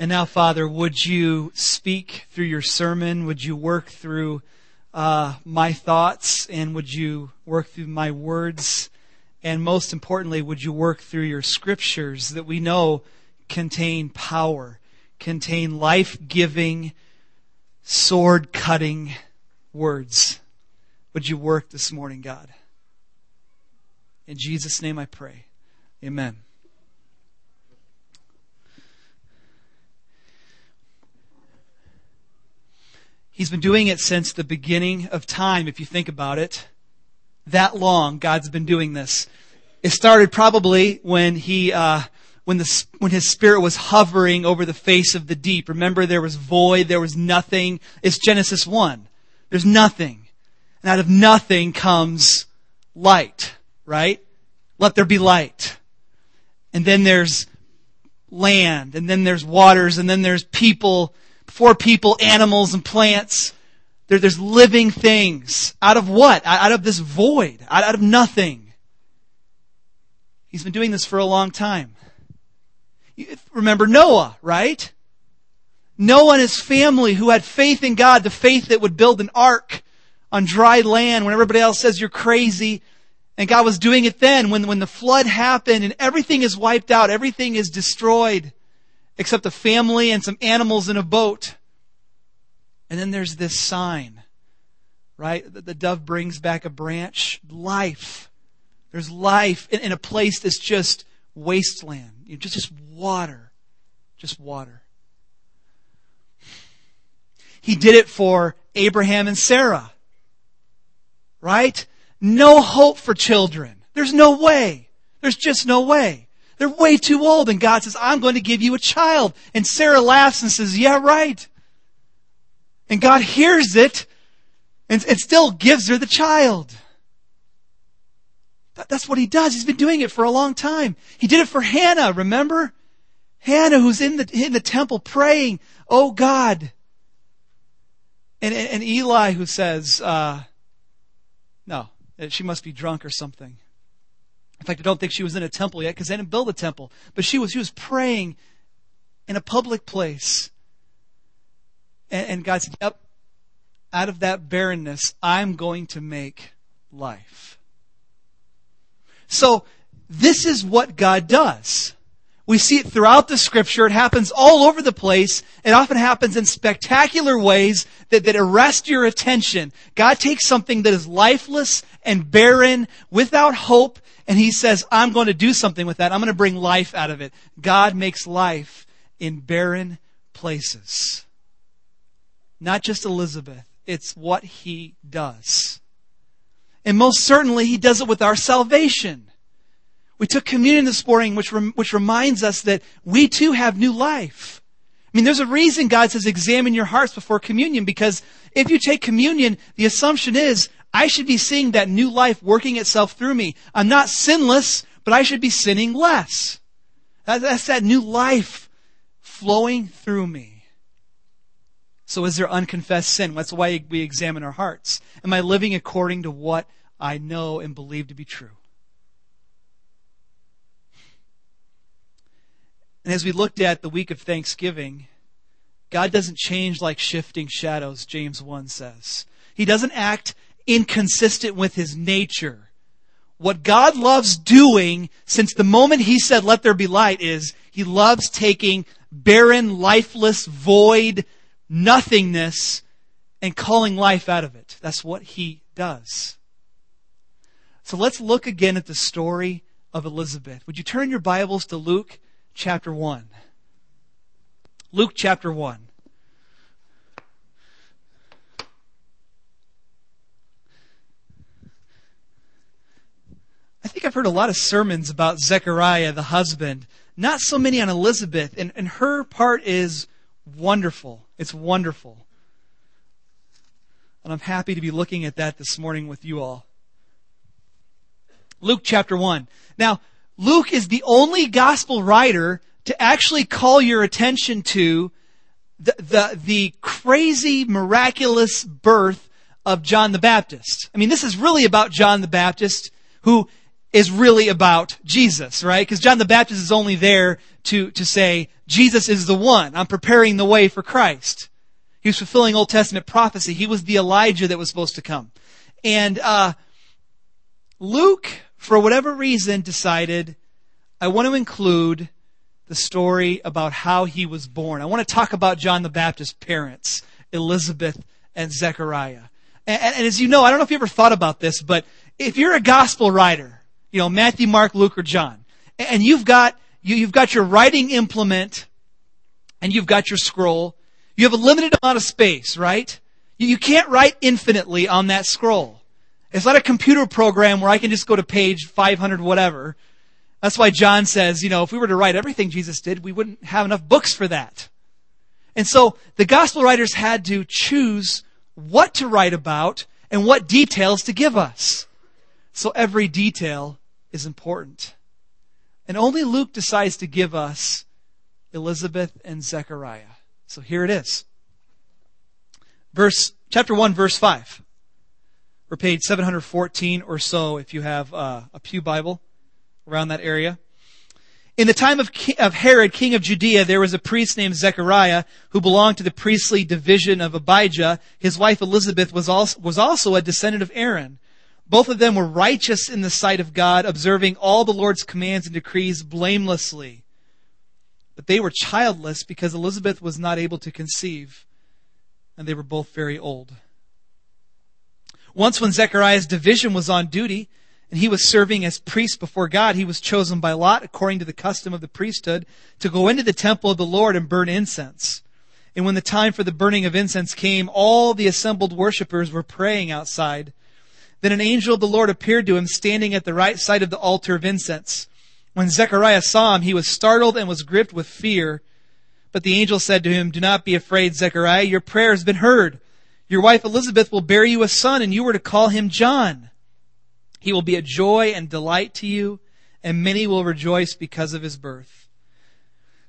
And now, Father, would you speak through your sermon? Would you work through uh, my thoughts? And would you work through my words? And most importantly, would you work through your scriptures that we know contain power, contain life giving, sword cutting words? Would you work this morning, God? In Jesus' name I pray. Amen. He's been doing it since the beginning of time, if you think about it. That long, God's been doing this. It started probably when he, uh, when the, when his spirit was hovering over the face of the deep. Remember, there was void, there was nothing. It's Genesis 1. There's nothing. And out of nothing comes light, right? Let there be light. And then there's land, and then there's waters, and then there's people, for people, animals, and plants. There, there's living things. Out of what? Out of this void. Out, out of nothing. He's been doing this for a long time. Remember Noah, right? Noah and his family who had faith in God, the faith that would build an ark on dry land when everybody else says you're crazy. And God was doing it then when, when the flood happened and everything is wiped out, everything is destroyed except a family and some animals in a boat. And then there's this sign, right? That The dove brings back a branch. Life. There's life in, in a place that's just wasteland. You know, just, just water. Just water. He did it for Abraham and Sarah. Right? No hope for children. There's no way. There's just no way. They're way too old. And God says, I'm going to give you a child. And Sarah laughs and says, Yeah, right. And God hears it and, and still gives her the child. That, that's what he does. He's been doing it for a long time. He did it for Hannah, remember? Hannah, who's in the, in the temple praying, Oh God. And, and, and Eli, who says, uh, No, she must be drunk or something. In fact, I don't think she was in a temple yet because they didn't build a temple. But she was, she was praying in a public place. And, and God said, Yep, out of that barrenness, I'm going to make life. So, this is what God does. We see it throughout the scripture. It happens all over the place. It often happens in spectacular ways that, that arrest your attention. God takes something that is lifeless and barren, without hope, and He says, I'm going to do something with that. I'm going to bring life out of it. God makes life in barren places. Not just Elizabeth. It's what He does. And most certainly, He does it with our salvation. We took communion this morning, which, rem- which reminds us that we too have new life. I mean, there's a reason God says examine your hearts before communion, because if you take communion, the assumption is I should be seeing that new life working itself through me. I'm not sinless, but I should be sinning less. That's that new life flowing through me. So is there unconfessed sin? That's why we examine our hearts. Am I living according to what I know and believe to be true? And as we looked at the week of Thanksgiving, God doesn't change like shifting shadows, James 1 says. He doesn't act inconsistent with his nature. What God loves doing since the moment he said, let there be light is he loves taking barren, lifeless, void, nothingness and calling life out of it. That's what he does. So let's look again at the story of Elizabeth. Would you turn your Bibles to Luke chapter 1. Luke chapter 1. I think I've heard a lot of sermons about Zechariah, the husband, not so many on Elizabeth, and, and her part is wonderful. It's wonderful. And I'm happy to be looking at that this morning with you all. Luke chapter 1. Now, Luke is the only gospel writer to actually call your attention to the, the, the crazy, miraculous birth of John the Baptist. I mean, this is really about John the Baptist, who is really about Jesus, right? Because John the Baptist is only there to, to say, Jesus is the one. I'm preparing the way for Christ. He was fulfilling Old Testament prophecy. He was the Elijah that was supposed to come. And, uh, Luke, for whatever reason, decided, I want to include the story about how he was born. I want to talk about John the Baptist's parents, Elizabeth and Zechariah. And, and, as you know, I don't know if you ever thought about this, but if you're a gospel writer, you know, Matthew, Mark, Luke, or John, and you've got, you, you've got your writing implement, and you've got your scroll, you have a limited amount of space, right? You, you can't write infinitely on that scroll. It's not a computer program where I can just go to page 500 whatever. That's why John says, you know, if we were to write everything Jesus did, we wouldn't have enough books for that. And so the gospel writers had to choose what to write about and what details to give us. So every detail is important. And only Luke decides to give us Elizabeth and Zechariah. So here it is. Verse, chapter 1, verse 5. Or page 714 or so if you have uh, a Pew Bible around that area. In the time of, of Herod, king of Judea, there was a priest named Zechariah who belonged to the priestly division of Abijah. His wife Elizabeth was also, was also a descendant of Aaron. Both of them were righteous in the sight of God, observing all the Lord's commands and decrees blamelessly. But they were childless because Elizabeth was not able to conceive, and they were both very old. Once when Zechariah's division was on duty, and he was serving as priest before God, he was chosen by Lot, according to the custom of the priesthood, to go into the temple of the Lord and burn incense. And when the time for the burning of incense came, all the assembled worshippers were praying outside. Then an angel of the Lord appeared to him standing at the right side of the altar of incense. When Zechariah saw him, he was startled and was gripped with fear. But the angel said to him, Do not be afraid, Zechariah. Your prayer has been heard. Your wife Elizabeth will bear you a son, and you are to call him John. He will be a joy and delight to you, and many will rejoice because of his birth.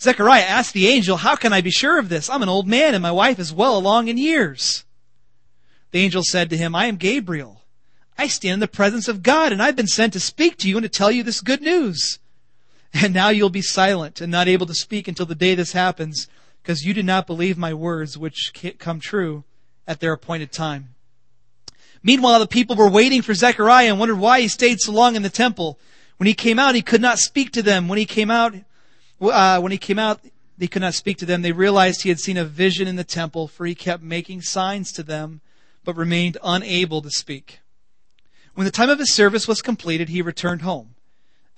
Zechariah asked the angel, How can I be sure of this? I'm an old man and my wife is well along in years. The angel said to him, I am Gabriel. I stand in the presence of God and I've been sent to speak to you and to tell you this good news. And now you'll be silent and not able to speak until the day this happens because you did not believe my words which come true at their appointed time. Meanwhile, the people were waiting for Zechariah and wondered why he stayed so long in the temple. When he came out, he could not speak to them. When he came out, uh, when he came out, they could not speak to them. They realized he had seen a vision in the temple, for he kept making signs to them, but remained unable to speak. When the time of his service was completed, he returned home.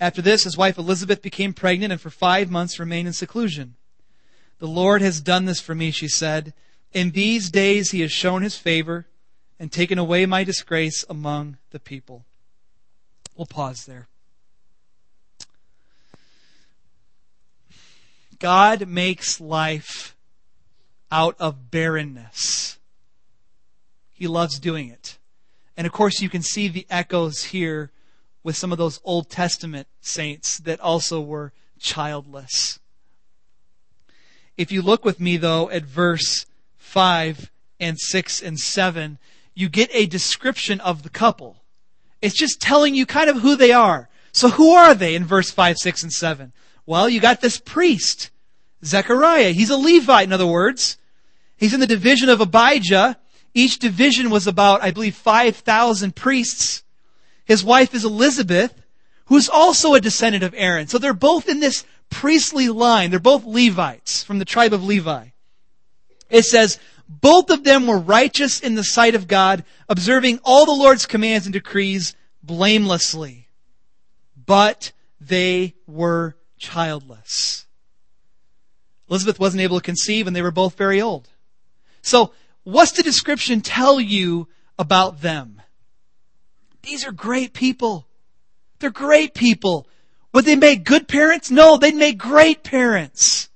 After this, his wife Elizabeth became pregnant and for five months remained in seclusion. The Lord has done this for me, she said. In these days he has shown his favor and taken away my disgrace among the people. We'll pause there. God makes life out of barrenness. He loves doing it. And of course, you can see the echoes here with some of those Old Testament saints that also were childless. If you look with me, though, at verse 5 and 6 and 7, you get a description of the couple. It's just telling you kind of who they are. So who are they in verse 5, 6, and 7? Well, you got this priest, Zechariah. He's a Levite, in other words. He's in the division of Abijah. Each division was about, I believe, 5,000 priests. His wife is Elizabeth, who's also a descendant of Aaron. So they're both in this priestly line. They're both Levites from the tribe of Levi. It says, both of them were righteous in the sight of God, observing all the Lord's commands and decrees blamelessly. But they were childless. Elizabeth wasn't able to conceive and they were both very old. So, what's the description tell you about them? These are great people. They're great people. Would they make good parents? No, they'd make great parents.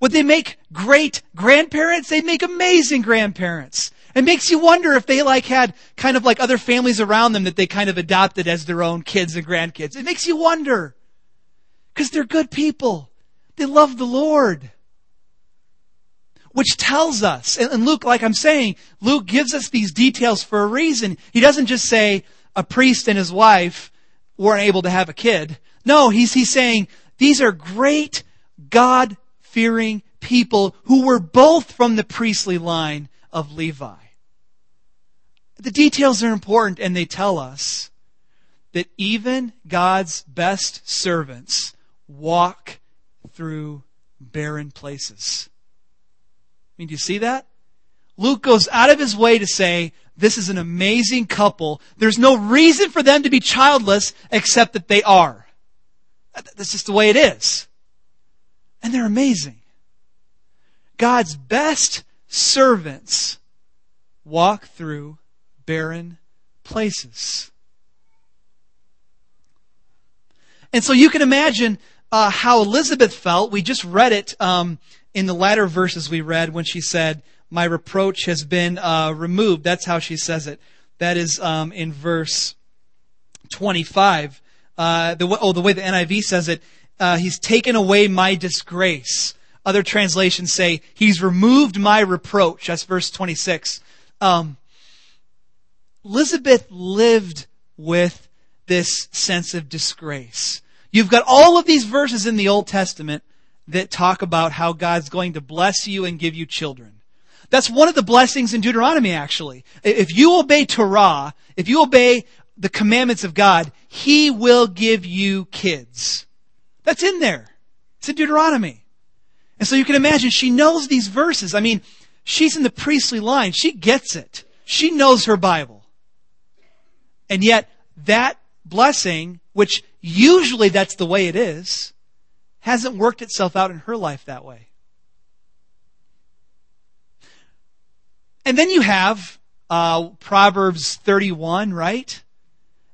Would they make great grandparents? They'd make amazing grandparents. It makes you wonder if they like had kind of like other families around them that they kind of adopted as their own kids and grandkids. It makes you wonder. Because they're good people. They love the Lord. Which tells us, and Luke, like I'm saying, Luke gives us these details for a reason. He doesn't just say a priest and his wife weren't able to have a kid. No, he's, he's saying these are great God fearing people who were both from the priestly line of Levi. The details are important and they tell us that even God's best servants walk through barren places. I mean, do you see that? Luke goes out of his way to say, this is an amazing couple. There's no reason for them to be childless except that they are. That's just the way it is. And they're amazing. God's best servants walk through barren places. And so you can imagine uh, how Elizabeth felt. We just read it um, in the latter verses we read when she said, "My reproach has been uh, removed." That's how she says it. That is um, in verse twenty-five. Uh, the, oh, the way the NIV says it, uh, he's taken away my disgrace. Other translations say, he's removed my reproach. That's verse 26. Um, Elizabeth lived with this sense of disgrace. You've got all of these verses in the Old Testament that talk about how God's going to bless you and give you children. That's one of the blessings in Deuteronomy, actually. If you obey Torah, if you obey the commandments of God, He will give you kids. That's in there. It's in Deuteronomy. And so you can imagine she knows these verses. I mean, she's in the priestly line. She gets it. She knows her Bible. And yet, that blessing, which usually that's the way it is, hasn't worked itself out in her life that way. And then you have uh, Proverbs 31, right?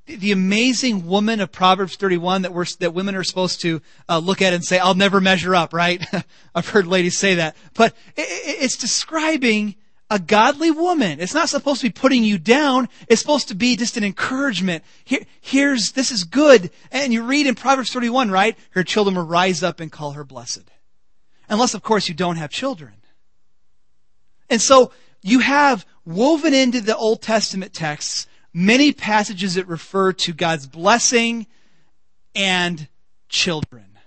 the amazing woman of Proverbs 31 that we're, that women are supposed to uh, look at and say, I'll never measure up, right? I've heard ladies say that. But it, it's describing a godly woman. It's not supposed to be putting you down. It's supposed to be just an encouragement. Here, here's, this is good. And you read in Proverbs 31, right? Her children will rise up and call her blessed. Unless, of course, you don't have children. And so you have woven into the Old Testament texts many passages that refer to God's blessing and children.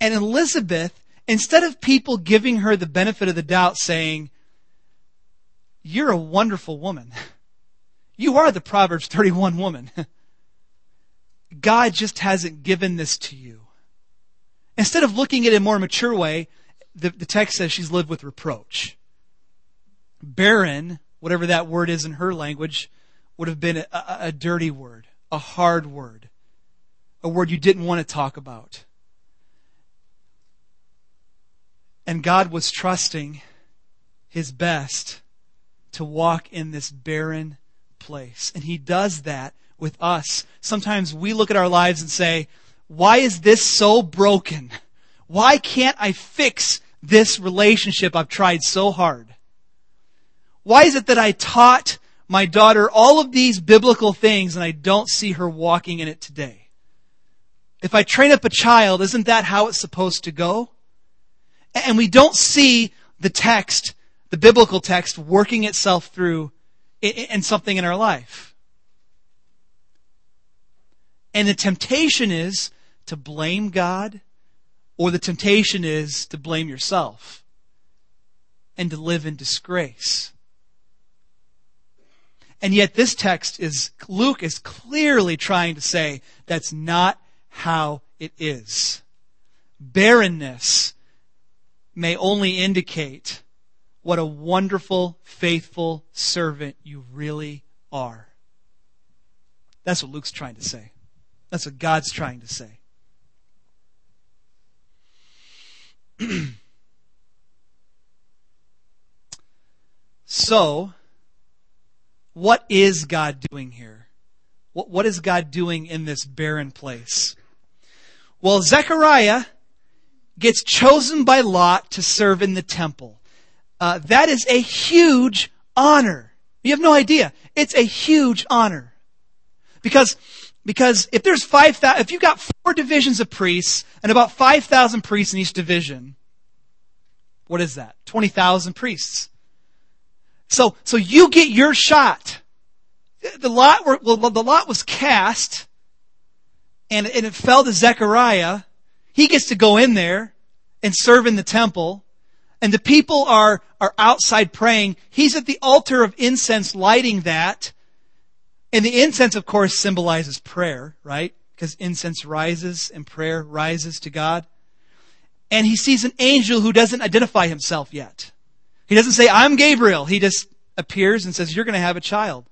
And Elizabeth, instead of people giving her the benefit of the doubt saying, you're a wonderful woman. You are the Proverbs 31 woman. God just hasn't given this to you. Instead of looking at it in a more mature way, the, the text says she's lived with reproach. Barren, whatever that word is in her language, would have been a, a dirty word, a hard word, a word you didn't want to talk about. And God was trusting his best to walk in this barren place. And he does that with us. Sometimes we look at our lives and say, why is this so broken? Why can't I fix this relationship I've tried so hard? Why is it that I taught my daughter all of these biblical things and I don't see her walking in it today. If I train up a child, isn't that how it's supposed to go? And we don't see the text, the biblical text, working itself through in something in our life. And the temptation is to blame God, or the temptation is to blame yourself and to live in disgrace. And yet this text is, Luke is clearly trying to say that's not how it is. Barrenness may only indicate what a wonderful, faithful servant you really are. That's what Luke's trying to say. That's what God's trying to say. so, what is God doing here? What, what is God doing in this barren place? Well, Zechariah gets chosen by Lot to serve in the temple. Uh, that is a huge honor. You have no idea. It's a huge honor. Because, because if there's five thousand, if you've got four divisions of priests and about 5,000 priests in each division, what is that? 20,000 priests. So, so you get your shot. The lot were, well, the lot was cast and, and it fell to Zechariah. He gets to go in there and serve in the temple. And the people are, are outside praying. He's at the altar of incense lighting that. And the incense, of course, symbolizes prayer, right? Because incense rises and prayer rises to God. And he sees an angel who doesn't identify himself yet. He doesn't say, I'm Gabriel. He just appears and says, You're going to have a child.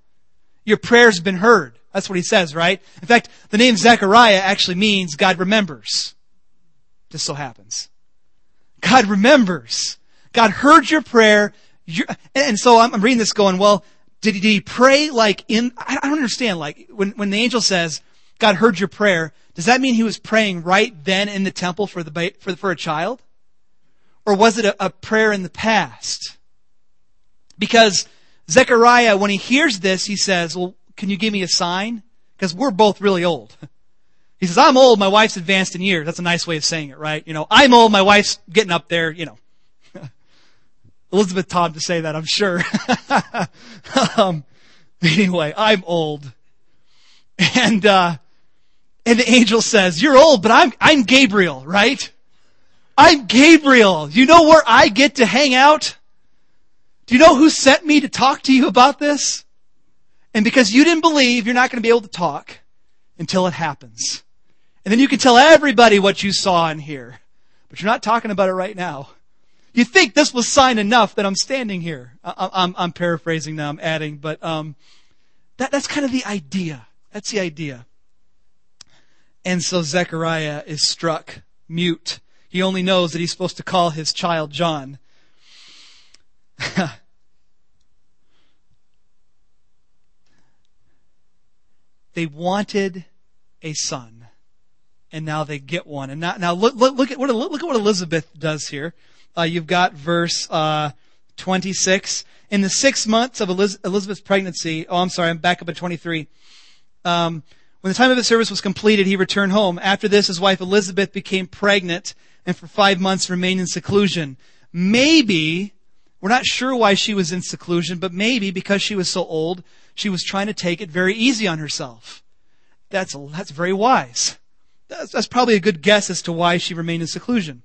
Your prayer's been heard. That's what he says, right? In fact, the name Zechariah actually means God remembers. Just so happens. God remembers. God heard your prayer. and so I'm reading this going, well, did he, did he pray like in, I don't understand, like when, when the angel says, God heard your prayer, does that mean he was praying right then in the temple for the, for, for a child? Or was it a, a prayer in the past? Because Zechariah, when he hears this, he says, well, can you give me a sign? Because we're both really old. He says, I'm old, my wife's advanced in years. That's a nice way of saying it, right? You know, I'm old, my wife's getting up there, you know. Elizabeth Todd to say that, I'm sure. um, anyway, I'm old. And, uh, and the angel says, you're old, but I'm, I'm Gabriel, right? I'm Gabriel. You know where I get to hang out? Do you know who sent me to talk to you about this? And because you didn't believe, you're not going to be able to talk until it happens. And then you can tell everybody what you saw and hear. But you're not talking about it right now. You think this was sign enough that I'm standing here. I, I'm, I'm paraphrasing now, I'm adding, but um, that, that's kind of the idea. That's the idea. And so Zechariah is struck mute. He only knows that he's supposed to call his child John. they wanted a son, and now they get one. And now, now look, look, look at what look at what Elizabeth does here. Uh, you've got verse uh, 26. In the six months of Eliz- Elizabeth's pregnancy, oh, I'm sorry, I'm back up at 23. Um, when the time of his service was completed, he returned home. After this, his wife Elizabeth became pregnant and for five months remained in seclusion. Maybe we're not sure why she was in seclusion, but maybe because she was so old, she was trying to take it very easy on herself. That's, that's very wise. That's, that's probably a good guess as to why she remained in seclusion.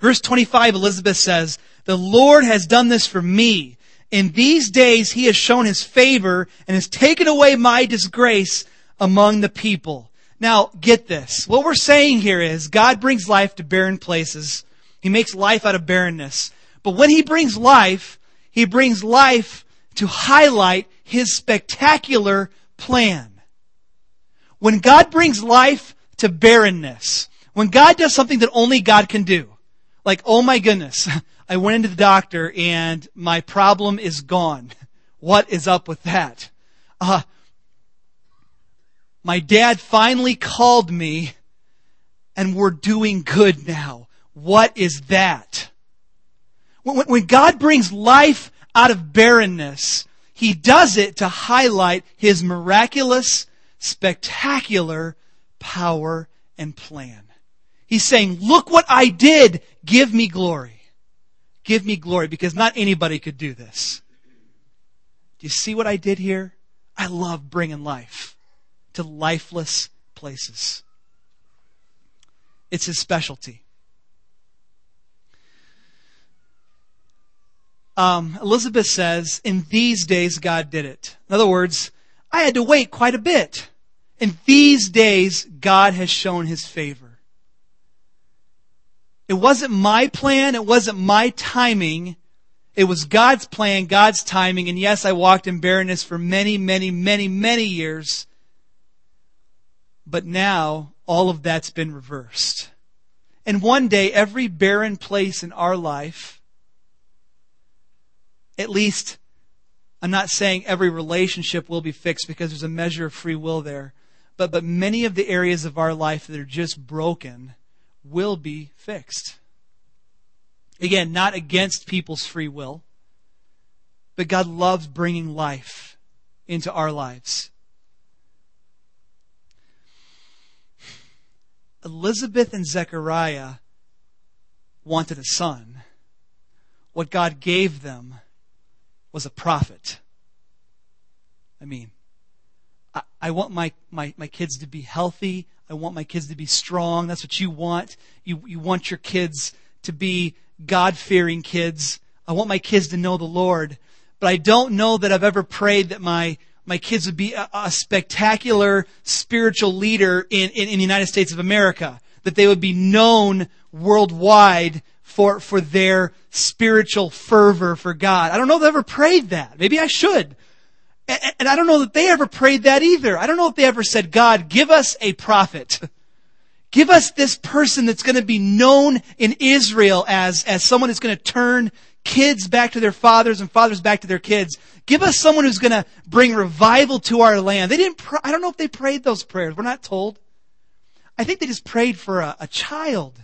Verse 25, Elizabeth says, The Lord has done this for me. In these days he has shown his favor and has taken away my disgrace among the people. Now, get this. What we're saying here is God brings life to barren places. He makes life out of barrenness. But when he brings life, he brings life to highlight his spectacular plan. When God brings life to barrenness, when God does something that only God can do, like, oh my goodness, I went into the doctor and my problem is gone. What is up with that? Uh, my dad finally called me and we're doing good now. What is that? When, when God brings life out of barrenness, He does it to highlight His miraculous, spectacular power and plan. He's saying, look what I did. Give me glory. Give me glory because not anybody could do this. Do you see what I did here? I love bringing life to lifeless places. It's his specialty. um, Elizabeth says, in these days God did it. In other words, I had to wait quite a bit. In these days, God has shown his favor. It wasn't my plan, it wasn't my timing. It was God's plan, God's timing, and yes, I walked in barrenness for many, many, many, many years. But now, all of that's been reversed. And one day, every barren place in our life at least, I'm not saying every relationship will be fixed because there's a measure of free will there, but, but many of the areas of our life that are just broken will be fixed. Again, not against people's free will, but God loves bringing life into our lives. Elizabeth and Zechariah wanted a son. What God gave them was a prophet. I mean, I, I want my, my, my kids to be healthy. I want my kids to be strong. That's what you want. You, you want your kids to be God fearing kids. I want my kids to know the Lord. But I don't know that I've ever prayed that my, my kids would be a, a spectacular spiritual leader in, in, in the United States of America. That they would be known worldwide for, for their spiritual fervor for God. I don't know if I've ever prayed that. Maybe I should. And, I don't know that they ever prayed that either. I don't know if they ever said, God, give us a prophet. Give us this person that's going to be known in Israel as, as someone that's going to turn kids back to their fathers and fathers back to their kids. Give us someone who's going to bring revival to our land. They didn't, pr- I don't know if they prayed those prayers. We're not told. I think they just prayed for a, a child.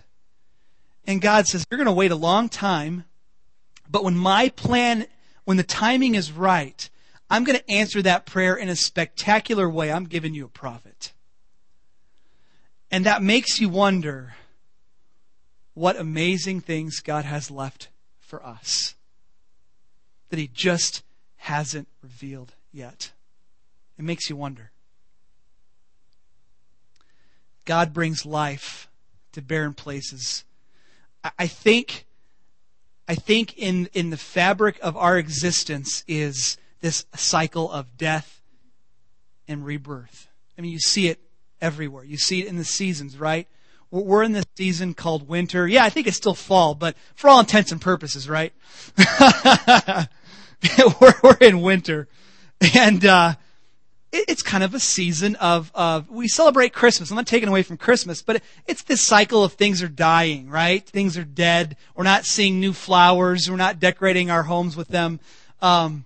And God says, you're going to wait a long time, but when my plan, when the timing is right, I'm going to answer that prayer in a spectacular way. I'm giving you a prophet. And that makes you wonder what amazing things God has left for us that He just hasn't revealed yet. It makes you wonder. God brings life to barren places. I think, I think in, in the fabric of our existence is this cycle of death and rebirth. I mean, you see it everywhere. You see it in the seasons, right? We're in this season called winter. Yeah, I think it's still fall, but for all intents and purposes, right? we're, we're in winter. And, uh, it's kind of a season of, of, we celebrate Christmas. I'm not taking away from Christmas, but it's this cycle of things are dying, right? Things are dead. We're not seeing new flowers. We're not decorating our homes with them. Um,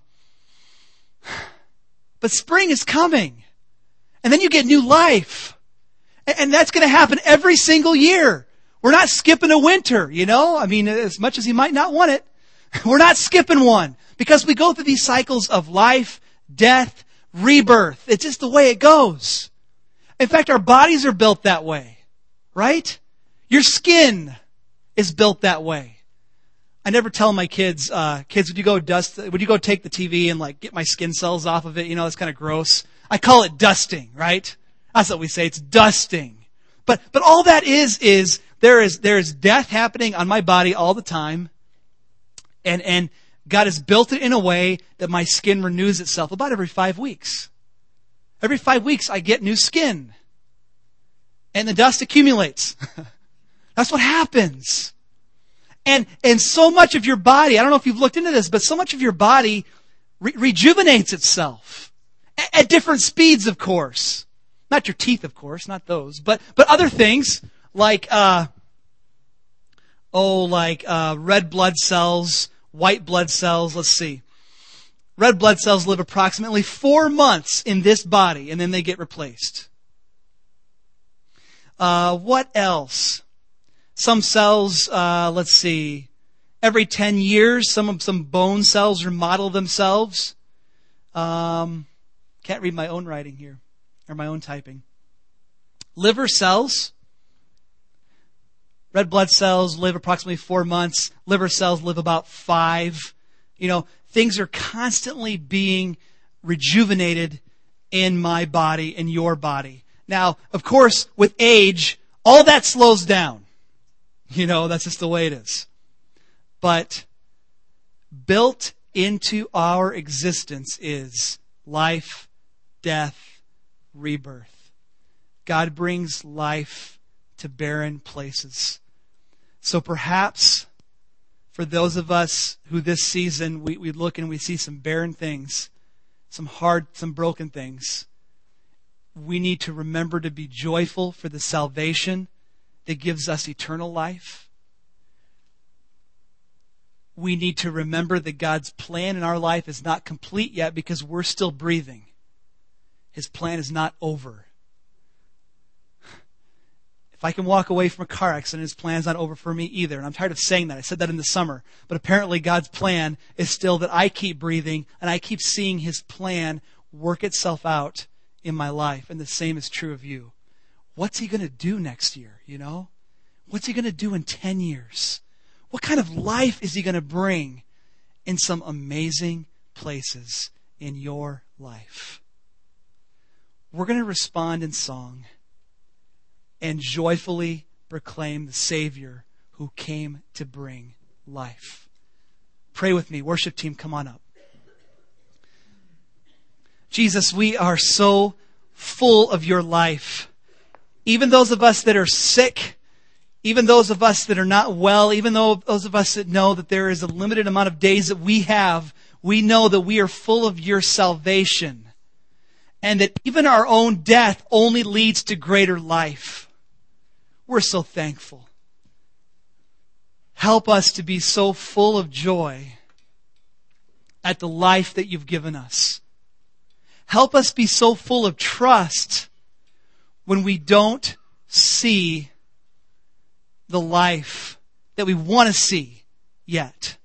but spring is coming. And then you get new life. And that's going to happen every single year. We're not skipping a winter, you know? I mean, as much as you might not want it, we're not skipping one because we go through these cycles of life, death, rebirth. It's just the way it goes. In fact, our bodies are built that way, right? Your skin is built that way. I never tell my kids, uh, kids, would you go dust, would you go take the TV and like get my skin cells off of it? You know, it's kind of gross. I call it dusting, right? That's what we say. It's dusting. But, but all that is, is there is, there is death happening on my body all the time. And, and God has built it in a way that my skin renews itself about every five weeks. Every five weeks I get new skin. And the dust accumulates. That's what happens. And, and so much of your body, I don't know if you've looked into this, but so much of your body re- rejuvenates itself at different speeds, of course. Not your teeth, of course, not those, but but other things like uh, oh, like uh, red blood cells, white blood cells. Let's see. Red blood cells live approximately four months in this body, and then they get replaced. Uh, what else? Some cells, uh, let's see, every 10 years, some, some bone cells remodel themselves. Um, can't read my own writing here, or my own typing. Liver cells. Red blood cells live approximately four months. Liver cells live about five. You know, things are constantly being rejuvenated in my body, in your body. Now, of course, with age, all that slows down. You know, that's just the way it is. But built into our existence is life death, rebirth. God brings life to barren places. So perhaps for those of us who this season we, we look and we see some barren things, some hard, some broken things, we need to remember to be joyful for the salvation that gives us eternal life. We need to remember that God's plan in our life is not complete yet because we're still breathing. His plan is not over. If I can walk away from a car accident, his plan's not over for me either. And I'm tired of saying that. I said that in the summer. But apparently God's plan is still that I keep breathing and I keep seeing his plan work itself out in my life. And the same is true of you. What's he going to do next year, you know? What's he going to do in 10 years? What kind of life is he going to bring in some amazing places in your life? We're going to respond in song and joyfully proclaim the Savior who came to bring life. Pray with me. Worship team, come on up. Jesus, we are so full of your life. Even those of us that are sick, even those of us that are not well, even though those of us that know that there is a limited amount of days that we have, we know that we are full of your salvation. And that even our own death only leads to greater life. We're so thankful. Help us to be so full of joy at the life that you've given us. Help us be so full of trust when we don't see the life that we want to see yet.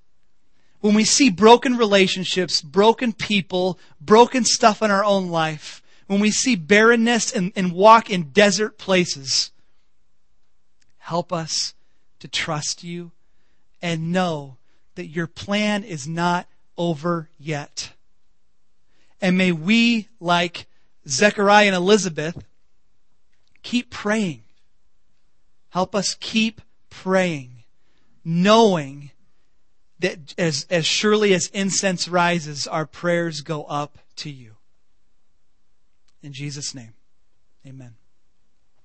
When we see broken relationships, broken people, broken stuff in our own life, when we see barrenness and, and walk in desert places, Help us to trust you and know that your plan is not over yet. And may we, like Zechariah and Elizabeth, keep praying. Help us keep praying, knowing that as, as surely as incense rises, our prayers go up to you. In Jesus' name, amen.